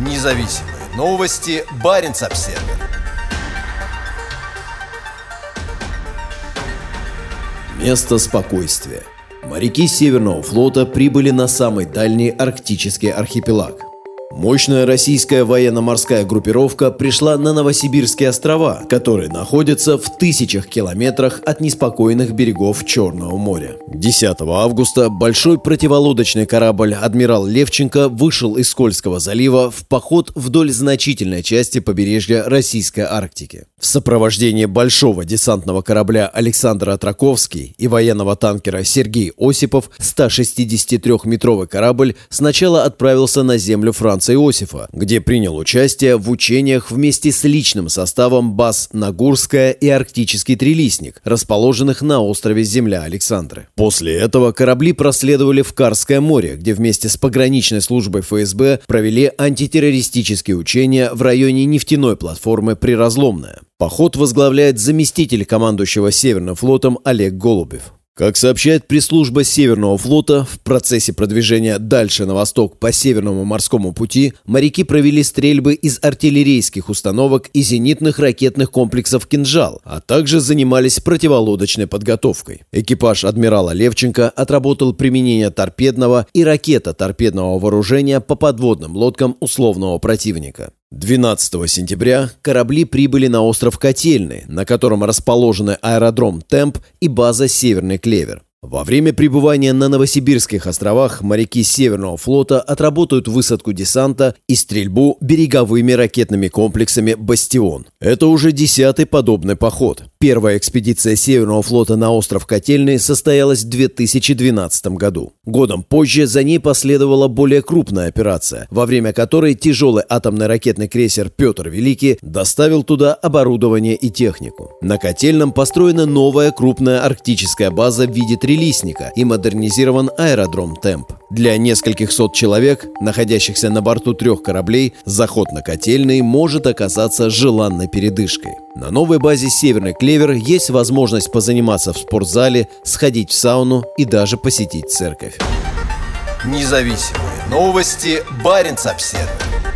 Независимые новости. Барин обсерва Место спокойствия. Моряки Северного флота прибыли на самый дальний арктический архипелаг – Мощная российская военно-морская группировка пришла на Новосибирские острова, которые находятся в тысячах километрах от неспокойных берегов Черного моря. 10 августа большой противолодочный корабль «Адмирал Левченко» вышел из Скользкого залива в поход вдоль значительной части побережья Российской Арктики. В сопровождении большого десантного корабля Александр Атраковский и военного танкера Сергей Осипов 163-метровый корабль сначала отправился на землю Франции Франца Иосифа, где принял участие в учениях вместе с личным составом баз Нагурская и Арктический Трилистник, расположенных на острове Земля Александры. После этого корабли проследовали в Карское море, где вместе с пограничной службой ФСБ провели антитеррористические учения в районе нефтяной платформы «Приразломная». Поход возглавляет заместитель командующего Северным флотом Олег Голубев. Как сообщает пресс-служба Северного флота, в процессе продвижения дальше на восток по Северному морскому пути моряки провели стрельбы из артиллерийских установок и зенитных ракетных комплексов «Кинжал», а также занимались противолодочной подготовкой. Экипаж адмирала Левченко отработал применение торпедного и ракета-торпедного вооружения по подводным лодкам условного противника. 12 сентября корабли прибыли на остров Котельный, на котором расположены аэродром «Темп» и база «Северный клевер». Во время пребывания на Новосибирских островах моряки Северного флота отработают высадку десанта и стрельбу береговыми ракетными комплексами «Бастион». Это уже десятый подобный поход. Первая экспедиция Северного флота на остров Котельный состоялась в 2012 году. Годом позже за ней последовала более крупная операция, во время которой тяжелый атомный ракетный крейсер «Петр Великий» доставил туда оборудование и технику. На Котельном построена новая крупная арктическая база в виде трилистника и модернизирован аэродром «Темп». Для нескольких сот человек, находящихся на борту трех кораблей, заход на Котельный может оказаться желанной передышкой. На новой базе «Северный клевер» есть возможность позаниматься в спортзале, сходить в сауну и даже посетить церковь. Независимые новости. Барин обседный.